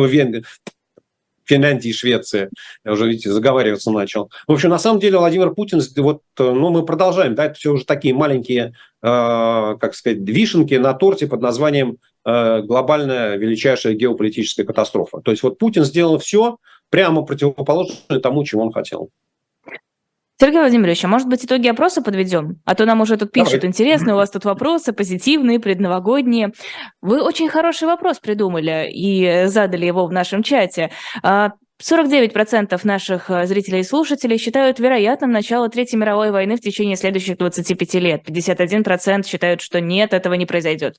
Финляндии и Швеции. Я уже, видите, заговариваться начал. В общем, на самом деле Владимир Путин, вот, ну, мы продолжаем, да, это все уже такие маленькие, э, как сказать, вишенки на торте под названием э, глобальная величайшая геополитическая катастрофа. То есть вот Путин сделал все прямо противоположное тому, чего он хотел. Сергей Владимирович, а может быть итоги опроса подведем? А то нам уже тут пишут, Давай. интересно, у вас тут вопросы позитивные, предновогодние. Вы очень хороший вопрос придумали и задали его в нашем чате. А, 49% наших э, зрителей и слушателей считают вероятным начало Третьей мировой войны в течение следующих 25 лет. 51% считают, что нет, этого не произойдет.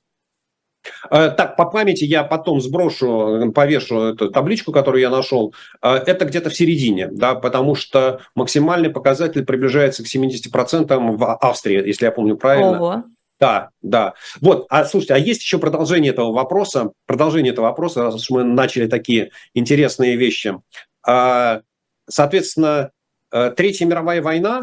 Э, так, по памяти я потом сброшу, повешу эту табличку, которую я нашел. Э, это где-то в середине, да, потому что максимальный показатель приближается к 70% в Австрии, если я помню правильно. Ого. Да, да. Вот, а слушайте, а есть еще продолжение этого вопроса, продолжение этого вопроса, раз уж мы начали такие интересные вещи. Соответственно, э, Третья мировая война,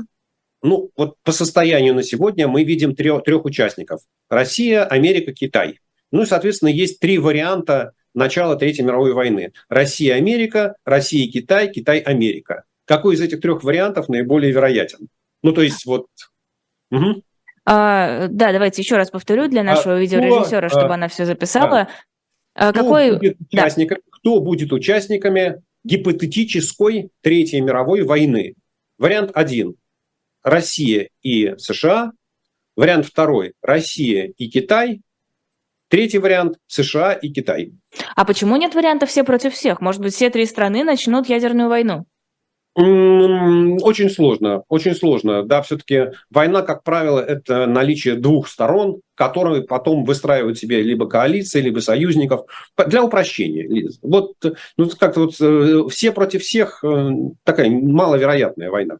ну, вот по состоянию на сегодня мы видим трех, трех участников. Россия, Америка, Китай. Ну и, соответственно, есть три варианта начала Третьей мировой войны. Россия, Америка, Россия, Китай, Китай, Америка. Какой из этих трех вариантов наиболее вероятен? Ну, то есть вот... Угу. А, да, давайте еще раз повторю для а нашего а, видеорежиссера, кто, чтобы она все записала. А, кто, какой... будет да. кто будет участниками гипотетической Третьей мировой войны? Вариант один – Россия и США. Вариант второй – Россия и Китай. Третий вариант – США и Китай. А почему нет варианта все против всех? Может быть, все три страны начнут ядерную войну? Очень сложно, очень сложно. Да, все-таки война, как правило, это наличие двух сторон, которые потом выстраивают себе либо коалиции, либо союзников для упрощения. Вот, ну, как-то вот э, все против всех э, такая маловероятная война.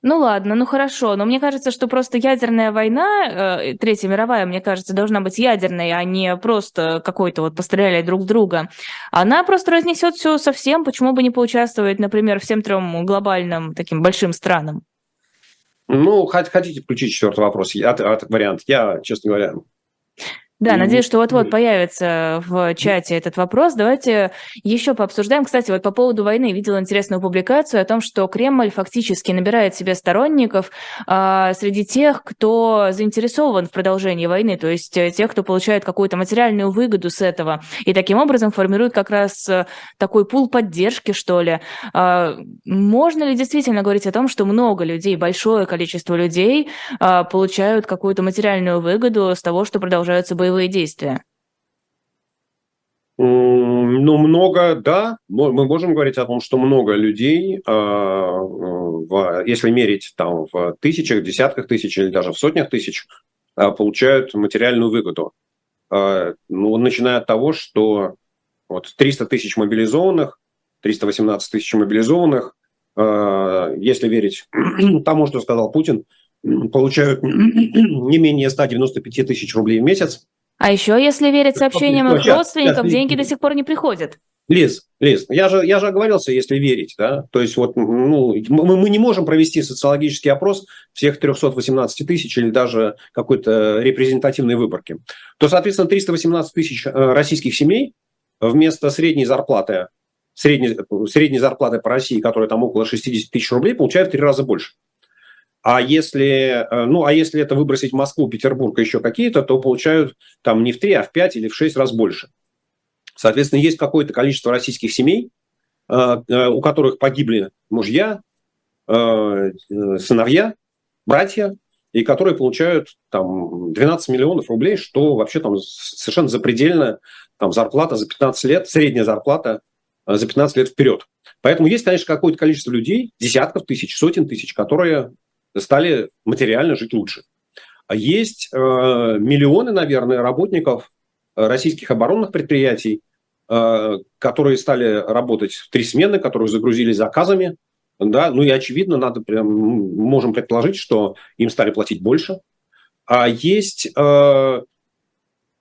Ну ладно, ну хорошо, но мне кажется, что просто ядерная война, э, Третья мировая, мне кажется, должна быть ядерной, а не просто какой-то вот постреляли друг друга. Она просто разнесет все совсем, почему бы не поучаствовать, например, всем трем глобальным таким большим странам? Ну, хотите включить четвертый вопрос, от, от, вариант? Я, честно говоря, да, надеюсь, что вот-вот появится в чате этот вопрос. Давайте еще пообсуждаем. Кстати, вот по поводу войны видела интересную публикацию о том, что Кремль фактически набирает себе сторонников а, среди тех, кто заинтересован в продолжении войны, то есть э, тех, кто получает какую-то материальную выгоду с этого. И таким образом формирует как раз э, такой пул поддержки, что ли. А, можно ли действительно говорить о том, что много людей, большое количество людей а, получают какую-то материальную выгоду с того, что продолжаются боевые боевые действия? Ну, много, да. Мы можем говорить о том, что много людей, а, если мерить там в тысячах, десятках тысяч или даже в сотнях тысяч, а, получают материальную выгоду. А, ну, начиная от того, что вот 300 тысяч мобилизованных, 318 тысяч мобилизованных, если верить тому, что сказал Путин, получают не менее 195 тысяч рублей в месяц. А еще, если верить сообщениям их родственников, сейчас, деньги до сих пор не приходят. Лиз, Лиз, я же, я же оговорился, если верить, да, то есть вот, ну, мы, мы не можем провести социологический опрос всех 318 тысяч или даже какой-то репрезентативной выборки, то, соответственно, 318 тысяч э, российских семей вместо средней зарплаты, средней, средней зарплаты по России, которая там около 60 тысяч рублей, получают в три раза больше. А если, э, ну, а если это выбросить Москву, Петербург и еще какие-то, то получают там не в 3, а в 5 или в 6 раз больше. Соответственно, есть какое-то количество российских семей, э, э, у которых погибли мужья, сыновья, братья, и которые получают там 12 миллионов рублей, что вообще там совершенно запредельно, там зарплата за 15 лет, средняя зарплата за 15 лет вперед. Поэтому есть, конечно, какое-то количество людей, десятков тысяч, сотен тысяч, которые стали материально жить лучше. А есть э, миллионы, наверное, работников э, российских оборонных предприятий, э, которые стали работать в три смены, которые загрузились заказами, да, ну и очевидно, надо прям, можем предположить, что им стали платить больше. А есть э,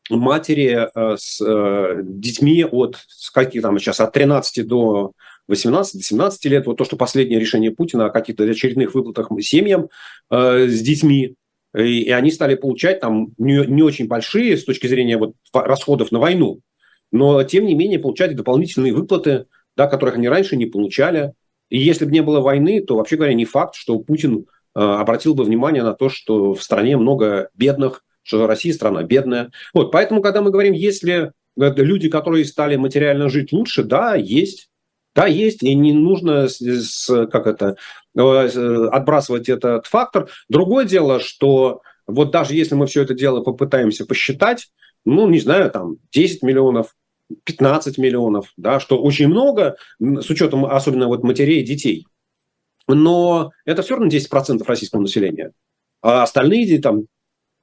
матери э, с э, детьми от каких там сейчас от 13 до 18-17 лет, вот то, что последнее решение Путина о каких-то очередных выплатах семьям э, с детьми, и, и они стали получать там не, не очень большие с точки зрения вот расходов на войну, но тем не менее получать дополнительные выплаты, да, которых они раньше не получали. И если бы не было войны, то вообще говоря, не факт, что Путин э, обратил бы внимание на то, что в стране много бедных, что Россия страна бедная. Вот, поэтому, когда мы говорим, если э, люди, которые стали материально жить лучше, да, есть. Да, есть, и не нужно как это, э, отбрасывать этот фактор. Другое дело, что вот даже если мы все это дело попытаемся посчитать, ну, не знаю, там 10 миллионов, 15 миллионов, да, что очень много, с учетом особенно вот матерей и детей. Но это все равно 10% российского населения. А остальные там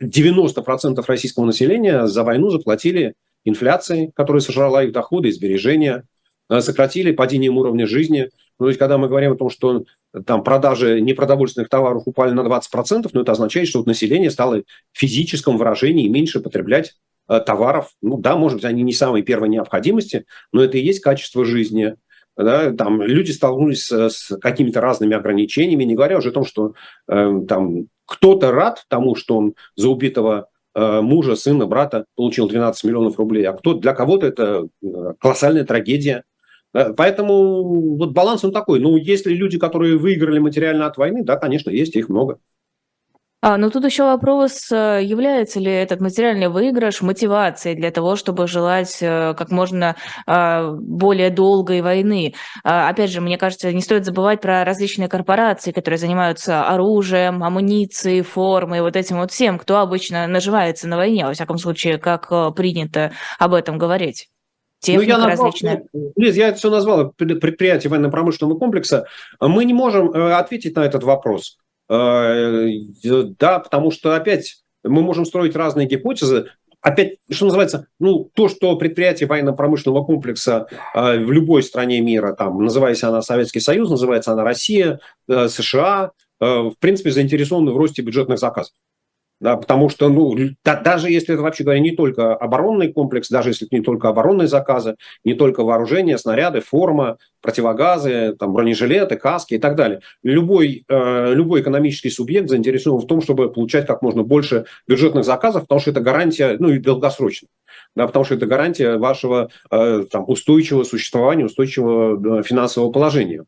90% российского населения за войну заплатили инфляцией, которая сожрала их доходы и сбережения, э, сократили падением уровня жизни. Ну, то есть, когда мы говорим о том, что там продажи непродовольственных товаров упали на 20%, ну, это означает, что вот население стало в физическом выражении меньше потреблять э, товаров. Ну, да, может быть, они не самой первой необходимости, но это и есть качество жизни. Да, там люди столкнулись с, с какими-то разными ограничениями, не говоря уже о том, что э, там кто-то рад тому, что он за убитого э, мужа, сына, брата получил 12 миллионов рублей, а кто, для кого-то это э, колоссальная трагедия. Поэтому вот баланс он такой. Ну, если люди, которые выиграли материально от войны, да, конечно, есть, их много. А, но тут еще вопрос, э, является ли этот материальный выигрыш мотивацией для того, чтобы желать э, как можно более долгой войны. Опять же, мне кажется, не стоит забывать про различные корпорации, которые занимаются оружием, амуницией, формой, вот этим вот всем, кто обычно наживается на войне, во всяком случае, как э, принято об этом говорить. Техника ну, я назвал, различная. Лиз, я это все назвал предприятие военно-промышленного комплекса. Мы не можем ответить на этот вопрос. Э, да, потому что опять мы можем строить разные гипотезы. Опять, что называется, ну, то, что предприятие военно-промышленного комплекса э, в любой стране мира, там, называясь она Советский Союз, называется она Россия, э, США, в принципе, заинтересованы в росте бюджетных заказов. Да, потому что, ну, да, даже если это, вообще говоря, не только оборонный комплекс, даже если это не только оборонные заказы, не только вооружение, снаряды, форма, противогазы, там, бронежилеты, каски и так далее. Любой, э, любой экономический субъект заинтересован в том, чтобы получать как можно больше бюджетных заказов, потому что это гарантия, ну и долгосрочная. Да, потому что это гарантия вашего э, там, устойчивого существования, устойчивого э, финансового положения.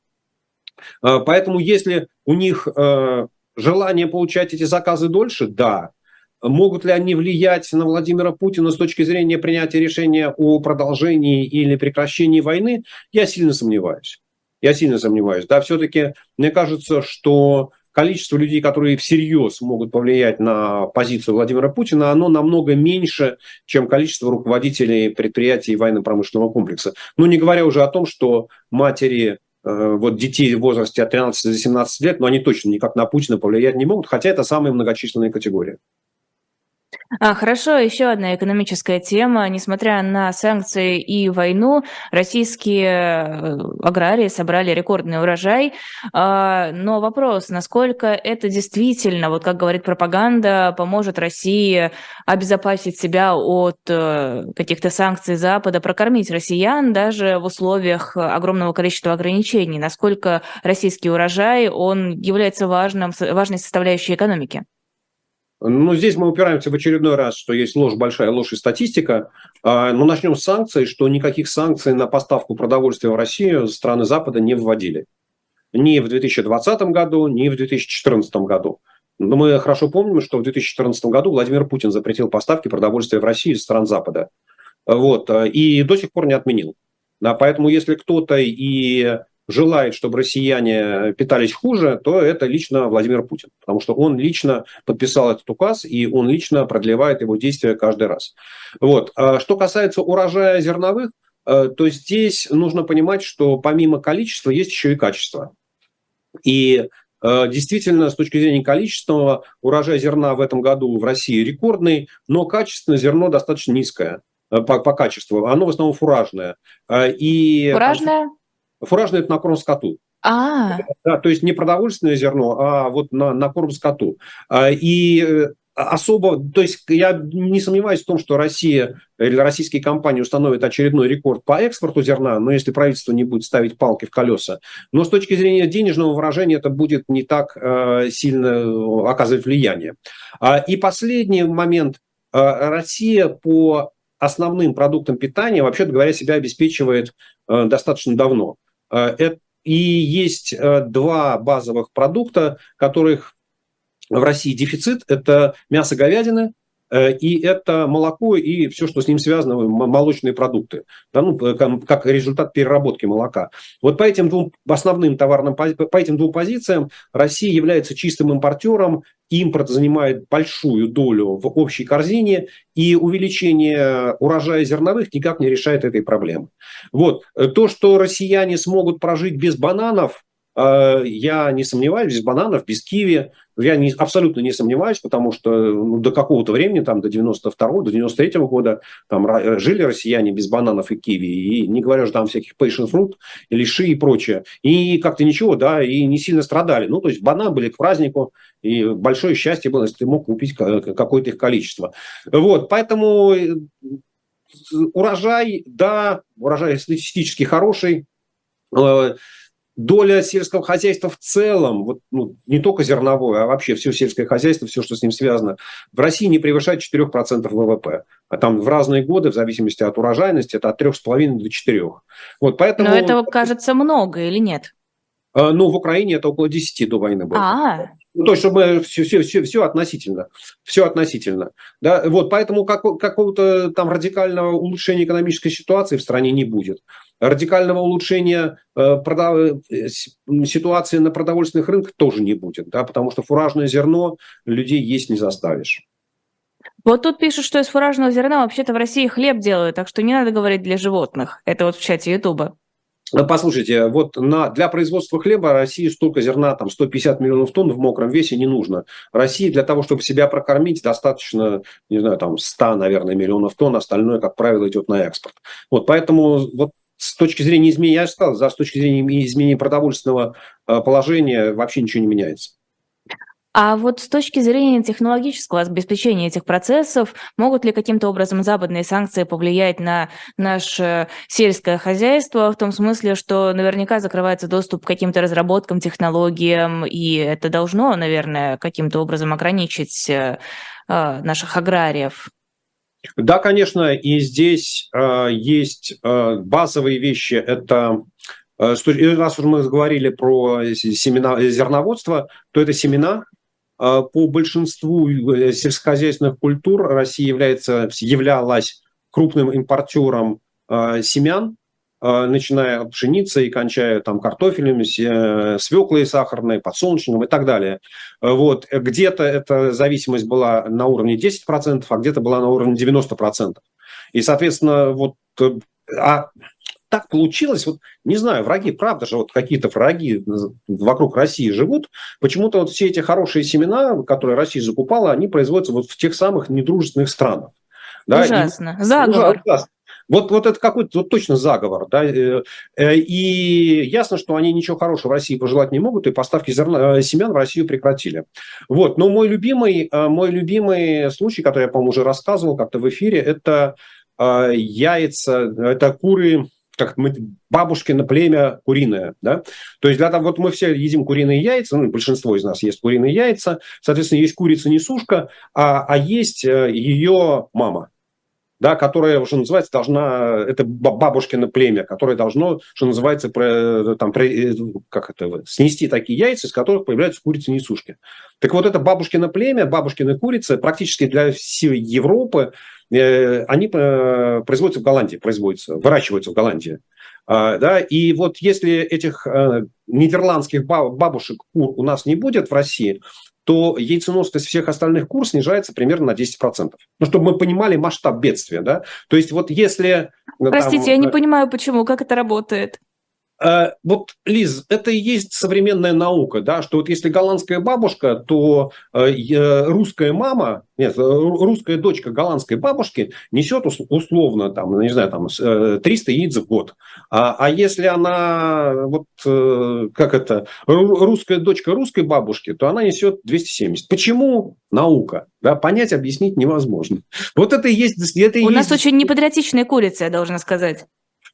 Э, поэтому если у них э, Желание получать эти заказы дольше? Да. Могут ли они влиять на Владимира Путина с точки зрения принятия решения о продолжении или прекращении войны? Я сильно сомневаюсь. Я сильно сомневаюсь. Да, все-таки мне кажется, что количество людей, которые всерьез могут повлиять на позицию Владимира Путина, оно намного меньше, чем количество руководителей предприятий военно-промышленного комплекса. Ну, не говоря уже о том, что матери вот детей в возрасте от 13 до 17 лет, но они точно никак на Путина повлиять не могут, хотя это самая многочисленная категория. А, хорошо, еще одна экономическая тема. Несмотря на санкции и войну, российские э, аграрии собрали рекордный урожай. А, но вопрос, насколько это действительно, вот как говорит пропаганда, поможет России обезопасить себя от э, каких-то санкций Запада, прокормить россиян даже в условиях огромного количества ограничений? Насколько российский урожай, он является важным, важной составляющей экономики? Ну, здесь мы упираемся в очередной раз, что есть ложь большая, ложь и статистика. А, Но начнем с санкций, что никаких санкций на поставку продовольствия в Россию страны Запада не вводили. Ни в 2020 году, ни в 2014 году. Но мы хорошо помним, что в 2014 году Владимир Путин запретил поставки продовольствия в Россию из стран Запада. Вот, и до сих пор не отменил. Да, поэтому если кто-то и желает, чтобы россияне питались хуже, то это лично Владимир Путин, потому что он лично подписал этот указ, и он лично продлевает его действия каждый раз. Вот. А что касается урожая зерновых, э, то здесь нужно понимать, что помимо количества есть еще и качество. И э, Действительно, с точки зрения количественного, урожай зерна в этом году в России рекордный, но качественное зерно достаточно низкое э, по, по качеству. Оно в основном фуражное. И фуражное? Фуражное – это на корм скоту. А. Да, то есть не продовольственное зерно, а вот на, на корм скоту. А, и э, особо, то есть я не сомневаюсь в том, что Россия или российские компании установят очередной рекорд по экспорту зерна, но если правительство не будет ставить палки в колеса. Но с точки зрения денежного выражения это будет не так э, сильно оказывать влияние. А, и последний момент. А, Россия по основным продуктам питания, вообще говоря, себя обеспечивает э, достаточно давно. Э, и есть э, два базовых продукта, которых в России дефицит. Это мясо говядины и это молоко и все, что с ним связано, молочные продукты, да, ну, как результат переработки молока. Вот по этим двум основным товарным, по этим двум позициям Россия является чистым импортером, импорт занимает большую долю в общей корзине, и увеличение урожая зерновых никак не решает этой проблемы. Вот. То, что россияне смогут прожить без бананов, Э, я не сомневаюсь, без бананов, без киви, я не, абсолютно не сомневаюсь, потому что ну, до какого-то времени, там, до 92-го, до 93-го года, там жили россияне без бананов и киви, и не говоря же там всяких passion fruit, или ши и прочее. И как-то ничего, да, и не сильно страдали. Ну, то есть банан были к празднику, и большое счастье было, если ты мог купить какое-то их количество. Вот, поэтому э, урожай, да, урожай статистически хороший, э, доля сельского хозяйства в целом, вот, ну, не только зерновое, а вообще все сельское хозяйство, все, что с ним связано, в России не превышает 4% ВВП. А там в разные годы, в зависимости от урожайности, это от 3,5 до 4. Вот, поэтому... Но этого кажется много или нет? А, ну, в Украине это около 10 до войны было. А, ну, то есть, чтобы все, все, все, все относительно. Все относительно. Да? Вот, поэтому как, какого-то там радикального улучшения экономической ситуации в стране не будет радикального улучшения э, продав... Э, ситуации на продовольственных рынках тоже не будет, да, потому что фуражное зерно людей есть не заставишь. Вот тут пишут, что из фуражного зерна вообще-то в России хлеб делают, так что не надо говорить для животных. Это вот в чате Ютуба. Ну, послушайте, вот на, для производства хлеба России столько зерна, там 150 миллионов тонн в мокром весе не нужно. России для того, чтобы себя прокормить, достаточно, не знаю, там 100, наверное, миллионов тонн, остальное, как правило, идет на экспорт. Вот поэтому вот с точки зрения изменения, я сказал, за, с точки зрения изменения продовольственного э, положения вообще ничего не меняется. А вот с точки зрения технологического обеспечения этих процессов, могут ли каким-то образом западные санкции повлиять на наше сельское хозяйство, в том смысле, что наверняка закрывается доступ к каким-то разработкам, технологиям, и это должно, наверное, каким-то образом ограничить э, э, наших аграриев? Да, конечно, и здесь э, есть э, базовые вещи. Это э, раз уж мы говорили про семена, зерноводство, то это семена. Э, по большинству э, сельскохозяйственных культур Россия является, являлась крупным импортером э, семян. Э, начиная от пшеницы и кончая там картофелем, э, свеклой сахарной, подсолнечным и так далее. Э, вот. Где-то эта зависимость была на уровне 10%, а где-то была на уровне 90%. И, соответственно, вот а так получилось, вот не знаю, враги, правда же, вот какие-то враги вокруг России живут, почему-то вот все эти хорошие семена, которые Россия закупала, они производятся вот в тех самых недружественных странах. Да? Ужасно. И, Заговор. Ужасно. Вот, вот это какой-то вот точно заговор. Да? Э, э, и ясно, что они ничего хорошего в России пожелать не могут, и поставки зерна, э, семян в Россию прекратили. Вот. Но мой любимый, мой любимый случай, который я, по-моему, уже рассказывал как-то в эфире, это яйца, это куры, как мы, бабушкино племя куриное, да, то есть для того, вот мы все едим куриные яйца, ну, большинство из нас ест куриные яйца, соответственно, есть курица-несушка, а, а есть ее мама, да, которая, что называется, должна, это бабушкино племя, которое должно, что называется, про, там, про, как это, снести такие яйца, из которых появляются курицы-несушки. Так вот, это бабушкино племя, бабушкины курицы, практически для всей Европы, э, они э, производятся в Голландии, производятся, выращиваются в Голландии. А, да, и вот если этих э, нидерландских бабушек кур у нас не будет в России, то яйценосность всех остальных кур снижается примерно на 10%. Ну, чтобы мы понимали масштаб бедствия, да. То есть вот если... Э, Простите, там, я не э, понимаю, почему, как это работает? Э, вот, Лиз, это и есть современная наука, да, что вот если голландская бабушка, то русская мама, нет, русская дочка голландской бабушки несет условно, там, не знаю, там, 300 яиц в год. А, а если она, вот, как это, русская дочка русской бабушки, то она несет 270. Почему? Наука. Да, понять, объяснить невозможно. Вот это и есть... Это и У есть... нас очень непатриотичные курицы, я должна сказать.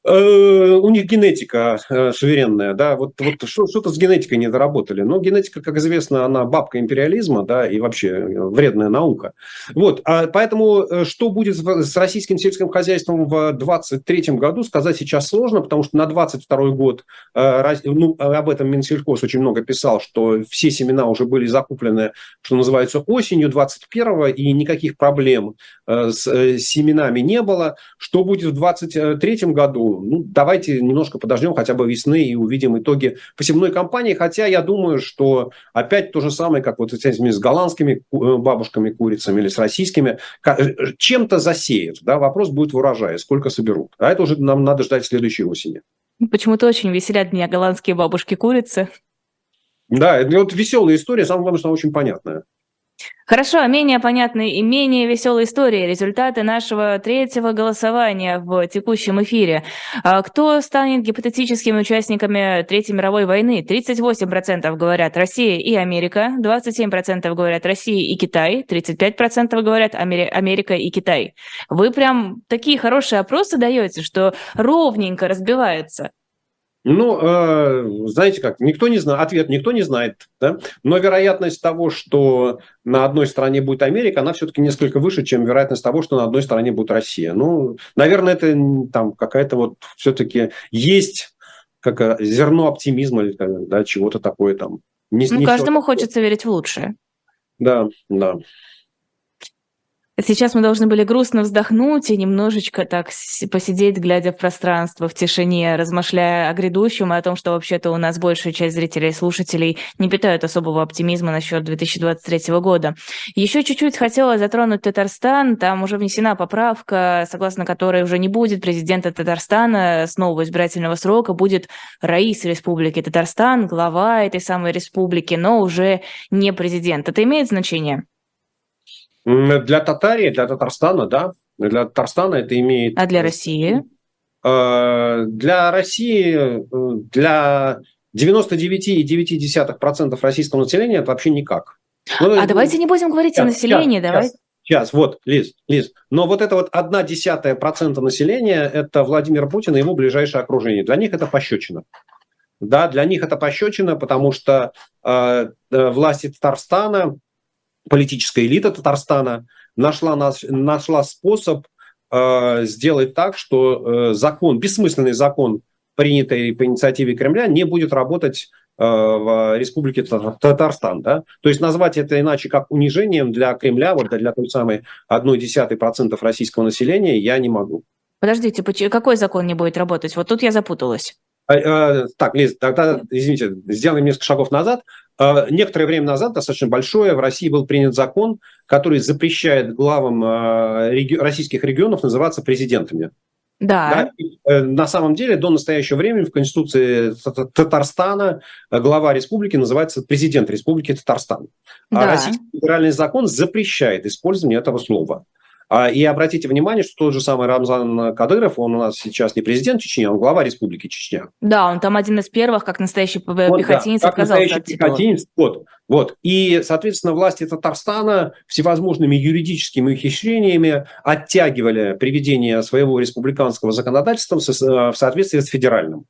Э, у них генетика э, суверенная, да, вот, вот что-то с генетикой не доработали. Но генетика, как известно, она бабка империализма, да, и вообще э, вредная наука. Вот, а поэтому что будет с российским сельским хозяйством в 2023 году, сказать сейчас сложно, потому что на 2022 год, ну, об этом Минсельхоз очень много писал, что все семена уже были закуплены, что называется, осенью 21 и никаких проблем с семенами не было. Что будет в 2023 году, ну, давайте немножко подождем хотя бы весны и увидим итоги посевной кампании, хотя я думаю, что опять то же самое, как вот с этими с голландскими э, бабушками курицами или с российскими, э, чем-то засеют, да, вопрос будет в урожае, сколько соберут, а это уже нам надо ждать следующей осени. Почему-то очень веселят меня голландские бабушки-курицы. Да, это вот веселая история, самое главное, что она очень понятная. Хорошо, менее понятные и менее веселые истории. Результаты нашего третьего голосования в текущем эфире. А кто станет гипотетическими участниками Третьей мировой войны? 38% говорят Россия и Америка, 27% говорят Россия и Китай, 35% говорят Америка и Китай. Вы прям такие хорошие опросы даете, что ровненько разбивается. Ну, э, знаете как, никто не знает, ответ никто не знает, да? но вероятность того, что на одной стороне будет Америка, она все-таки несколько выше, чем вероятность того, что на одной стороне будет Россия. Ну, наверное, это там какая-то вот все-таки есть как зерно оптимизма или да, чего-то такое там. Не, ну, не каждому хочется верить в лучшее. Да, да. Сейчас мы должны были грустно вздохнуть и немножечко так посидеть, глядя в пространство, в тишине, размышляя о грядущем и о том, что вообще-то у нас большая часть зрителей и слушателей не питают особого оптимизма насчет 2023 года. Еще чуть-чуть хотела затронуть Татарстан. Там уже внесена поправка, согласно которой уже не будет президента Татарстана с нового избирательного срока, будет Раис Республики Татарстан, глава этой самой республики, но уже не президент. Это имеет значение? Для Татарии, для Татарстана, да. Для Татарстана это имеет... А для России? Э, для России, э, для 99,9% российского населения это вообще никак. Ну, а давайте не будем говорить сейчас, о населении, сейчас, давай. Сейчас, сейчас, вот, Лиз, Лиз. Но вот это вот одна десятая процента населения – это Владимир Путин и его ближайшее окружение. Для них это пощечина. Да, для них это пощечина, потому что э, э власти Татарстана политическая элита Татарстана нашла, нашла способ э, сделать так, что э, закон, бессмысленный закон, принятый по инициативе Кремля, не будет работать э, в Республике Татарстан. Да? То есть назвать это иначе как унижением для Кремля, вот для той самой 0,1% российского населения я не могу. Подождите, какой закон не будет работать? Вот тут я запуталась. А, а, так, Лиз, тогда, извините, сделаем несколько шагов назад. А, некоторое время назад, достаточно большое, в России был принят закон, который запрещает главам российских регионов называться президентами. Да. да. Э, на самом деле, до настоящего времени в Конституции Татарстана э, глава республики называется президент Республики Татарстан. Да. А российский федеральный закон запрещает использование этого слова. А, и обратите внимание, что тот же самый Рамзан Кадыров, он у нас сейчас не президент Чечни, он глава Республики Чечня. Да, он там один из первых, как настоящий вот, пехотинец, да, как отказался от пехотинец, вот, вот. И, соответственно, власти Татарстана всевозможными юридическими ухищрениями оттягивали приведение своего республиканского законодательства в соответствии с федеральным.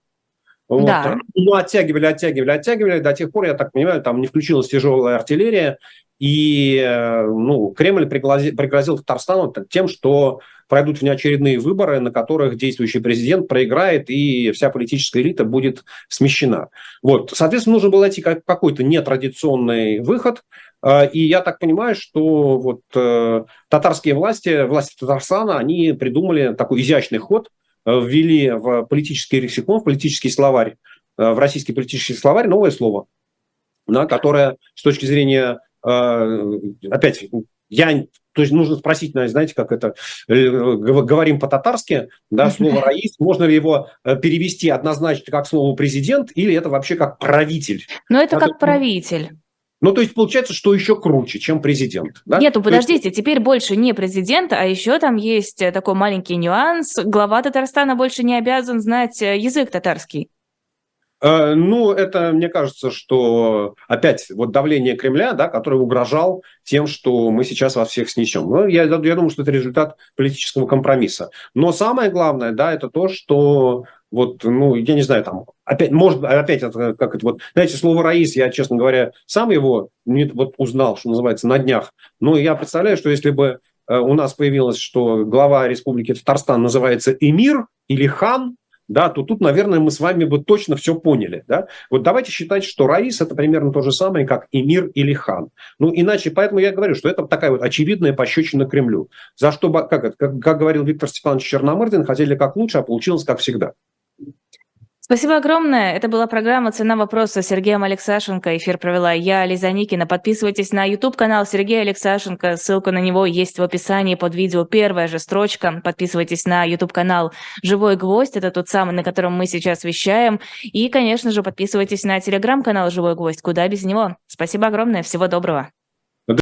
Вот. Да. Ну, оттягивали, оттягивали, оттягивали. До тех пор, я так понимаю, там не включилась тяжелая артиллерия, и э, ну, Кремль пригрозил, пригрозил Татарстану тем, что пройдут внеочередные выборы, на которых действующий президент проиграет, и вся политическая элита будет смещена. Вот. Соответственно, нужно было найти какой-то нетрадиционный выход. Э, и я так понимаю, что вот э, татарские власти, власти Татарстана, они придумали такой изящный ход, ввели в политический лексикон, в политический словарь, в российский политический словарь новое слово, да, которое с точки зрения а, опять, я, то есть нужно спросить, знаете, как это, э, говорим по-татарски, да, слово «раис», можно ли его э, перевести однозначно как слово «президент» или это вообще как «правитель»? Ну, это как «правитель». Ну, то есть получается, что еще круче, чем президент. Да? Нету, подождите, есть... теперь больше не президент, а еще там есть э, такой маленький нюанс. Глава Татарстана больше не обязан знать язык татарский. Э, ну, это, мне кажется, что опять вот давление Кремля, да, который угрожал тем, что мы сейчас вас всех снесем. Ну, я, я думаю, что это результат политического компромисса. Но самое главное, да, это то, что вот, ну, я не знаю, там, опять, может, опять, это, как это вот, знаете, слово «раис», я, честно говоря, сам его не, вот узнал, что называется, на днях. Но я представляю, что если бы э, у нас появилось, что глава Республики Татарстан называется эмир или хан, да, то тут, наверное, мы с вами бы точно все поняли. Да? Вот давайте считать, что Раис – это примерно то же самое, как Эмир или хан. Ну, иначе, поэтому я говорю, что это такая вот очевидная пощечина Кремлю. За что, как, как, как говорил Виктор Степанович Черномырдин, хотели как лучше, а получилось как всегда. Спасибо огромное. Это была программа «Цена вопроса» с Сергеем Алексашенко. Эфир провела я, Лиза Никина. Подписывайтесь на YouTube-канал Сергея Алексашенко. Ссылка на него есть в описании под видео. Первая же строчка. Подписывайтесь на YouTube-канал «Живой гвоздь». Это тот самый, на котором мы сейчас вещаем. И, конечно же, подписывайтесь на телеграм-канал «Живой гвоздь». Куда без него. Спасибо огромное. Всего доброго.